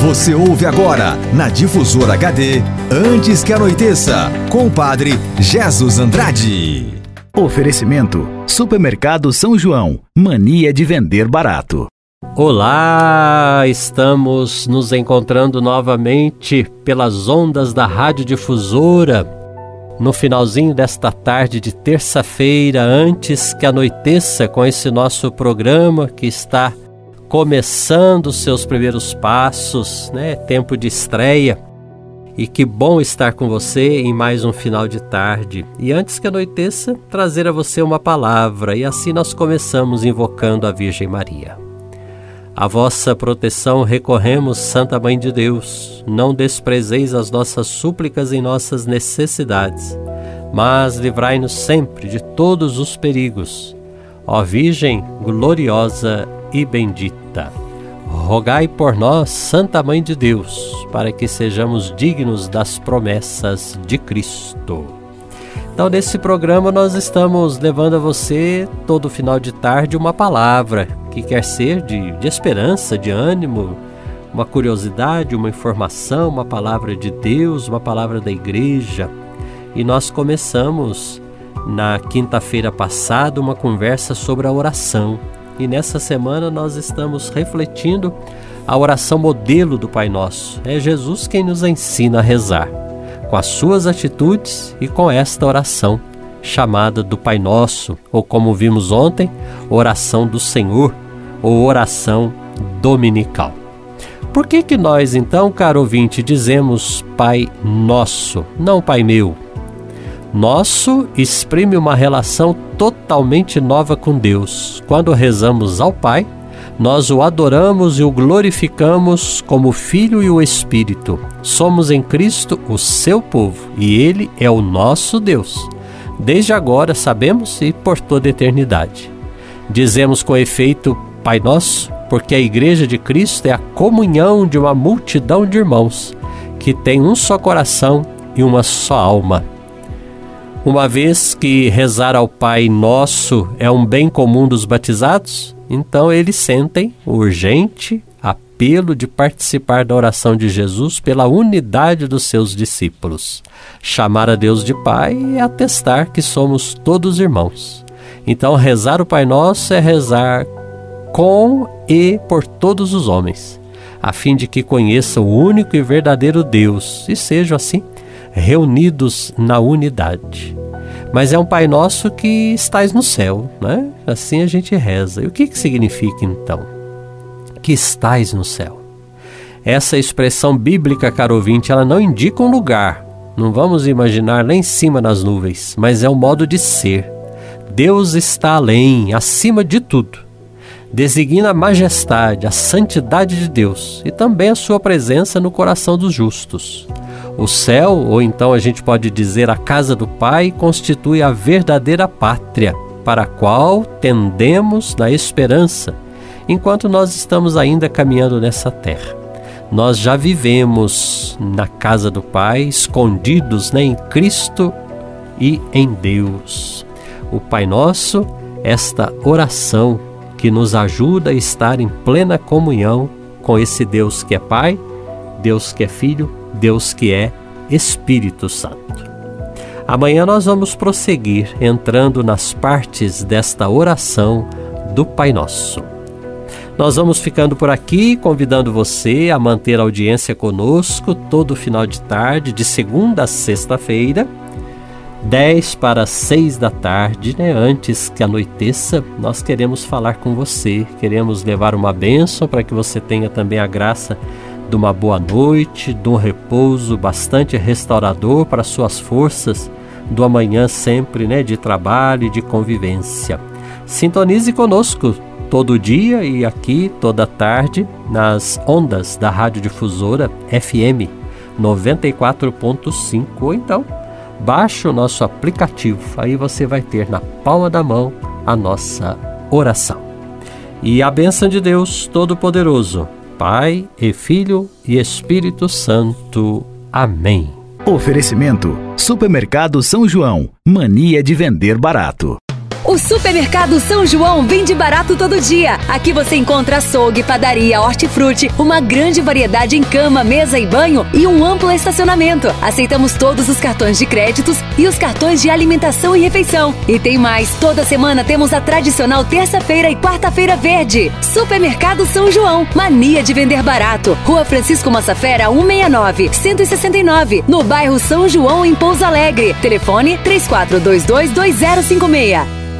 Você ouve agora, na Difusora HD, Antes que Anoiteça, com o Padre Jesus Andrade. Oferecimento: Supermercado São João. Mania de vender barato. Olá, estamos nos encontrando novamente pelas ondas da Rádio Difusora. No finalzinho desta tarde de terça-feira, antes que anoiteça, com esse nosso programa que está começando seus primeiros passos, né? Tempo de estreia. E que bom estar com você em mais um final de tarde. E antes que anoiteça, trazer a você uma palavra, e assim nós começamos invocando a Virgem Maria. A vossa proteção recorremos, Santa Mãe de Deus. Não desprezeis as nossas súplicas em nossas necessidades, mas livrai-nos sempre de todos os perigos. Ó Virgem gloriosa e bendita. Rogai por nós, Santa Mãe de Deus, para que sejamos dignos das promessas de Cristo. Então, nesse programa, nós estamos levando a você, todo final de tarde, uma palavra que quer ser de, de esperança, de ânimo, uma curiosidade, uma informação, uma palavra de Deus, uma palavra da igreja. E nós começamos na quinta-feira passada uma conversa sobre a oração. E nessa semana nós estamos refletindo a oração modelo do Pai Nosso. É Jesus quem nos ensina a rezar, com as suas atitudes e com esta oração, chamada do Pai Nosso, ou como vimos ontem, oração do Senhor, ou oração dominical. Por que que nós então, caro ouvinte, dizemos Pai Nosso, não Pai meu? Nosso exprime uma relação totalmente nova com Deus. Quando rezamos ao Pai, nós o adoramos e o glorificamos como Filho e o Espírito. Somos em Cristo o seu povo e ele é o nosso Deus. Desde agora sabemos e por toda eternidade. Dizemos com efeito Pai Nosso, porque a Igreja de Cristo é a comunhão de uma multidão de irmãos que tem um só coração e uma só alma. Uma vez que rezar ao Pai Nosso é um bem comum dos batizados, então eles sentem urgente apelo de participar da oração de Jesus pela unidade dos seus discípulos. Chamar a Deus de Pai é atestar que somos todos irmãos. Então, rezar o Pai Nosso é rezar com e por todos os homens, a fim de que conheçam o único e verdadeiro Deus e sejam assim reunidos na unidade. Mas é um Pai Nosso que estás no céu, né? Assim a gente reza. E o que, que significa então? Que estás no céu. Essa expressão bíblica, caro ouvinte, ela não indica um lugar. Não vamos imaginar lá em cima nas nuvens, mas é um modo de ser. Deus está além, acima de tudo. Designa a majestade, a santidade de Deus e também a sua presença no coração dos justos. O céu, ou então a gente pode dizer a casa do Pai, constitui a verdadeira pátria, para a qual tendemos na esperança, enquanto nós estamos ainda caminhando nessa terra. Nós já vivemos na casa do Pai, escondidos né, em Cristo e em Deus. O Pai Nosso, esta oração que nos ajuda a estar em plena comunhão com esse Deus que é Pai, Deus que é Filho Deus que é Espírito Santo. Amanhã nós vamos prosseguir entrando nas partes desta oração do Pai Nosso. Nós vamos ficando por aqui, convidando você a manter a audiência conosco todo final de tarde, de segunda a sexta-feira, 10 para 6 da tarde, né? antes que anoiteça, nós queremos falar com você, queremos levar uma bênção para que você tenha também a graça de uma boa noite, de um repouso bastante restaurador para suas forças do amanhã sempre, né, de trabalho e de convivência. Sintonize conosco todo dia e aqui toda tarde nas ondas da Rádio Difusora FM 94.5 ou então baixe o nosso aplicativo. Aí você vai ter na palma da mão a nossa oração. E a bênção de Deus Todo-Poderoso Pai e Filho e Espírito Santo. Amém. Oferecimento: Supermercado São João. Mania de vender barato. O Supermercado São João vende barato todo dia. Aqui você encontra açougue, padaria, hortifruti, uma grande variedade em cama, mesa e banho e um amplo estacionamento. Aceitamos todos os cartões de créditos e os cartões de alimentação e refeição. E tem mais, toda semana temos a tradicional terça-feira e quarta-feira verde. Supermercado São João, mania de vender barato. Rua Francisco Massafera, 169, 169, no bairro São João, em Pouso Alegre. Telefone 34222056.